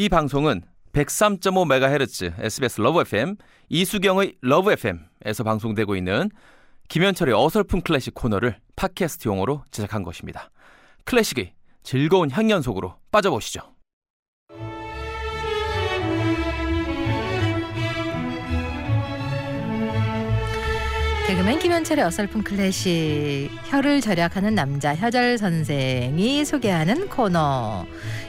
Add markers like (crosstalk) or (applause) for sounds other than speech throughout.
이 방송은 103.5MHz SBS 러브 FM 이숙영의 러브 FM에서 방송되고 있는 김현철의 어설픈 클래식 코너를 팟캐스트용으로 제작한 것입니다. 클래식의 즐거운 향연 속으로 빠져보시죠. 개그맨 김현철의 어설픈 클래식 혀를 절약하는 남자 혀절 선생이 소개하는 코너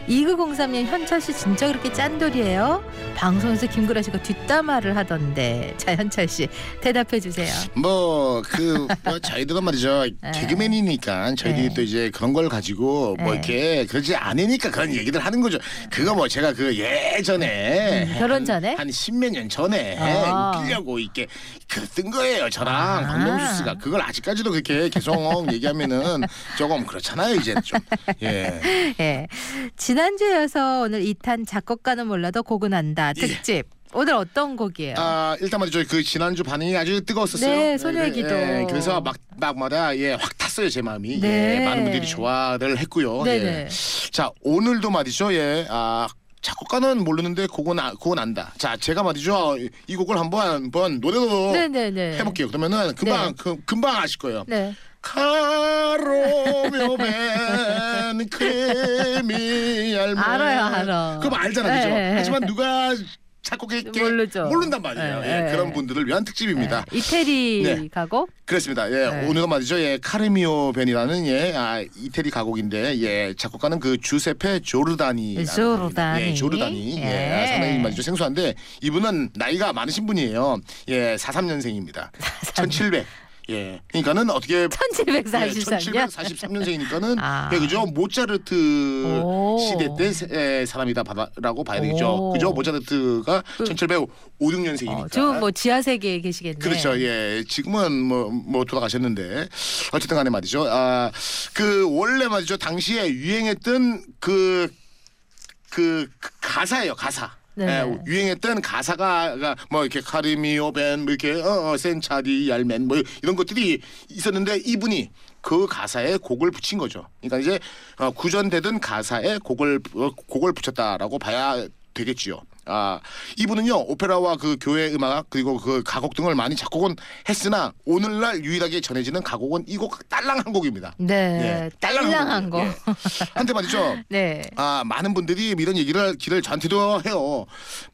2903님 현철 씨 진짜 그렇게 짠돌이에요? 방송에서 김구라 씨가 뒷담화를 하던데 (laughs) 자 현철 씨 대답해 주세요. 뭐 그 뭐 저희들은 말이죠 네. 개그맨이니까 저희들이 네. 또 이제 그런 걸 가지고 뭐 네. 이렇게 그러지 않으니까 그런 얘기들 하는 거죠. 그거 뭐 제가 그 예전에 음, 결혼 전에? 한 십몇 년 전에 아. 웃기려고 이렇게 그쓴 거예요. 저랑 아. 박명수 씨가 그걸 아직까지도 그렇게 계속 (laughs) 얘기하면은 조금 그렇잖아요 이제 좀 예. (laughs) 예. 지난 주에 이어서 오늘 2탄 작곡가는 몰라도 곡은 안다 특집 오늘 어떤 곡이에요? 아 일단 말이죠 그 지난주 반응이 아주 뜨거웠었어요. 네, 소녀의 기도. 그래서 막 막마다 예 확 탔어요 제 마음이. 네. 예, 많은 분들이 좋아를 했고요. 네네. 예. 자 오늘도 말이죠 예아 작곡가는 모르는데 곡은 아, 곡은 안다. 자 제가 말이죠 이 곡을 한번 한번 노래로 네네네. 해볼게요. 그러면은 금방 네. 그, 금방 아실 거예요. 네. 카로묘 벤 크레미 알면 알아요, 알아. 그거 알잖아 그죠? 네. 하지만 누가 작곡했게 모르죠. 모른단 말이에요. 네, 예, 네. 그런 분들을 위한 특집입니다. 네. 이태리 네. 가곡? 그렇습니다. 예, 네. 오늘은 말이죠. 예, 카르미오 벤이라는 예, 아, 이태리 가곡인데 예, 작곡가는 그 주세페 조르다니. 조르다니. 예, 조르다니. 예, 예. 아, 상당히 말이죠. 생소한데 이분은 나이가 많으신 분이에요. 예, 43년생입니다. 1700. 예. 그러니까는 어떻게 1743년? 1743년생이니까는 아. 예, 그죠 모차르트 오. 시대 때 세- 에, 사람이다 라고 봐야 되겠죠. 오. 그죠 모차르트가 그- 1756년생이니까. 어, 지금 뭐 지하 세계에 계시겠네. 그렇죠. 예. 지금은 뭐, 뭐 돌아가셨는데 어쨌든 간에 말이죠. 아, 그 원래 말이죠. 당시에 유행했던 그, 그, 그 가사예요. 가사. 네. 예, 유행했던 가사가 가뭐 이렇게 카리미오 벤, 뭐 이렇게 어, 어 센차리 얄맨 뭐 이런 것들이 있었는데 이분이 그 가사에 곡을 붙인 거죠. 그러니까 이제 어, 구전되던 가사에 곡을 어, 곡을 붙였다라고 봐야 되겠지요. 아 이분은요 오페라와 그 교회 음악 그리고 그 가곡 등을 많이 작곡은 했으나 오늘날 유일하게 전해지는 가곡은 이 곡 딸랑 한 곡입니다. 네. 예, 딸랑한 거. 곡이에요. 예. 한데 말이죠. (laughs) 네. 아 많은 분들이 이런 얘기를 길을 저한테도 해요.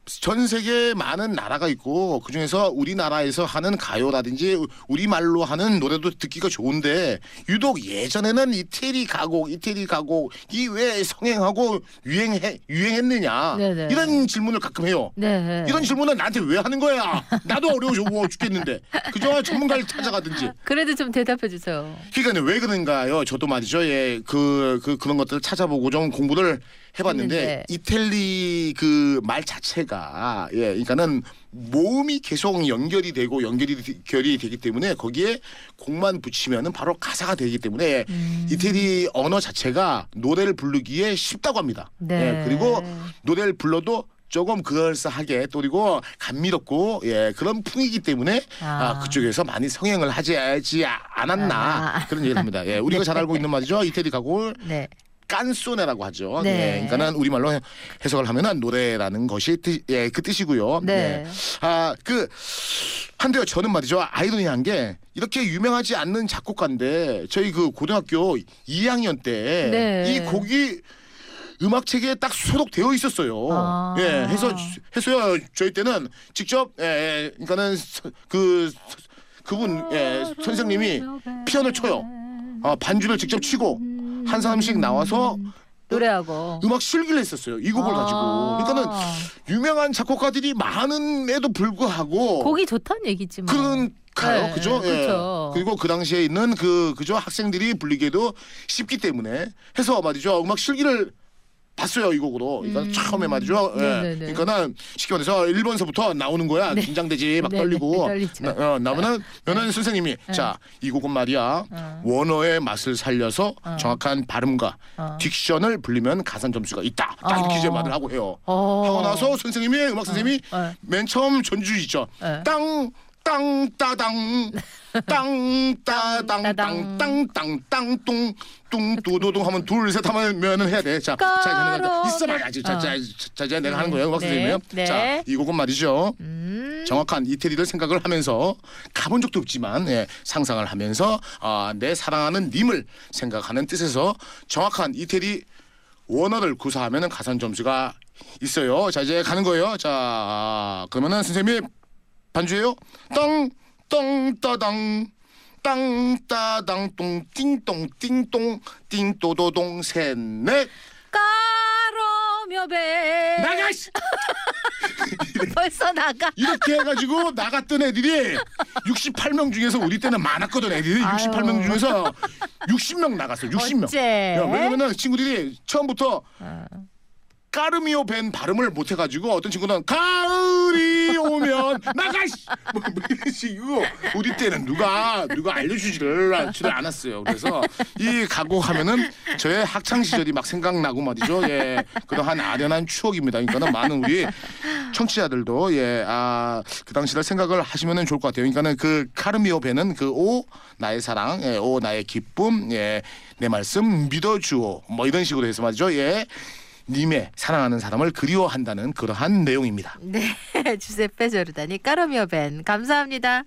전 세계 많은 나라가 있고 그 중에서 우리나라에서 하는 가요라든지 우리 말로 하는 노래도 듣기가 좋은데 유독 예전에는 이태리 가곡, 이태리 가곡 이 왜 성행하고 유행해 유행했느냐 네네. 이런 질문을 가끔 해요. 네. 이런 질문은 나한테 왜 하는 거야? 나도 어려워 죽겠는데 그저 전문가를 찾아가든지. 그래도 좀 대답해 주세요. 그러니까 왜 그런가요? 저도 말이죠. 예, 그, 그 그런 것들을 찾아보고 좀 공부를 해봤는데 했는데. 이탈리 그 말 자체가 예, 그러니까는 모음이 계속 연결이 되고 연결이 되- 결이 되기 때문에 거기에 곡만 붙이면은 바로 가사가 되기 때문에 음. 이태리 언어 자체가 노래를 부르기에 쉽다고 합니다. 네. 예, 그리고 노래를 불러도 조금 그럴싸하게 또 그리고 감미롭고 예 그런 풍이기 때문에 아. 아. 그쪽에서 많이 성행을 하지 않았나 아. 그런 얘기를 합니다. 예, 우리가 잘 알고 (laughs) 있는 말이죠. 이태리 가곡을 네. 깐소네라고 하죠. 네. 예, 그러니까는 우리 말로 해석을 하면은 노래라는 것이 뜻, 예, 그 뜻이고요. 네. 예. 아, 그 한데요. 저는 말이죠. 아이러니한 게 이렇게 유명하지 않는 작곡가인데 저희 그 고등학교 2학년 때이 네. 곡이 음악 책에 딱 소독되어 있었어요. 아. 예, 해서 해서요. 저희 때는 직접 예, 예 그러니까는 서- 그 서- 그분 예, 선생님이 피아노 쳐요. 아, 반주를 직접 치고 한 사람씩 나와서 노래하고 음악 실기를 했었어요. 이 곡을 가지고. 아. 그러니까는 유명한 작곡가들이 많은에도 불구하고 곡이 좋다는 얘기지 뭐. 그런 가요, 네, 그죠? 예. 그쵸. 그리고 그 당시에 있는 그 그죠 학생들이 불리기에도 쉽기 때문에 해서 말이죠 음악 실기를 봤어요 이 곡으로. 그러니까 음. 처음에 말이죠. 예. 네네네. 그러니까는 쉽게 말해서 1번서부터 나오는 거야. 네. 긴장되지 막 네네, 떨리고. 떨리죠. 나, 어, 나면은 면은 선생님이 자 이 곡은 말이야 어. 원어의 맛을 살려서 어. 정확한 발음과 어. 딕션을 불리면 가산 점수가 있다. 딱 어. 이렇게 이제 말을 하고 해요. 어. 하고 나서 선생님이 음악 선생님이 어. 맨 처음 전주 있죠. 네. 땅 땅따당 (laughs) 땅따당 땅땅땅땅 뚱뚱도동 하면 둘셋 하면은 해야 돼. 자, 자, 하는 거 까로. 있어봐야지. 자, 자, 어. 자, 자, 내가 하는 거예요. 음악 네, 선생님이요. 네. 자, 이 곡은 말이죠. 음. 정확한 이태리를 생각을 하면서 가본 적도 없지만 예, 상상을 하면서 아, 내 사랑하는 님을 생각하는 뜻에서 정확한 이태리 원어를 구사하면 가산 점수가 있어요. 자 이제 가는 거예요. 자 아, 그러면은 선생님이 반주예요. 땅땅 따당 땅 따당 똥 띵똥 띵똥 띵또도동 셋넷 까로며 배 나가 씨! (laughs) 벌써 나가 이렇게 해가지고 나갔던 애들이 68명 중에서 우리 때는 많았거든 애들이 아유. 68명 중에서 60명 나갔어 60명 어째? 야, 왜냐면은 친구들이 처음부터 어. 까르미오 벤 발음을 못해가지고 어떤 친구는 가을이 오면 나가 씨! 뭐, 뭐 식이고. 우리 때는 누가 누가 알려주지를 않지를 않았어요. 그래서 이 가곡하면은 저의 학창 시절이 막 생각나고 말이죠. 예 그러한 아련한 추억입니다. 그러니까는 많은 우리 청취자들도 예 아 그 당시를 생각을 하시면은 좋을 것 같아요. 그러니까는 그 카르미오 벤은 그오 나의 사랑 예, 오 나의 기쁨 예 내 말씀 믿어주오. 뭐 이런 식으로 해서 말이죠. 예 님의 사랑하는 사람을 그리워한다는 그러한 내용입니다. 네 (laughs) 주세페 조르다니 까로며 밴 감사합니다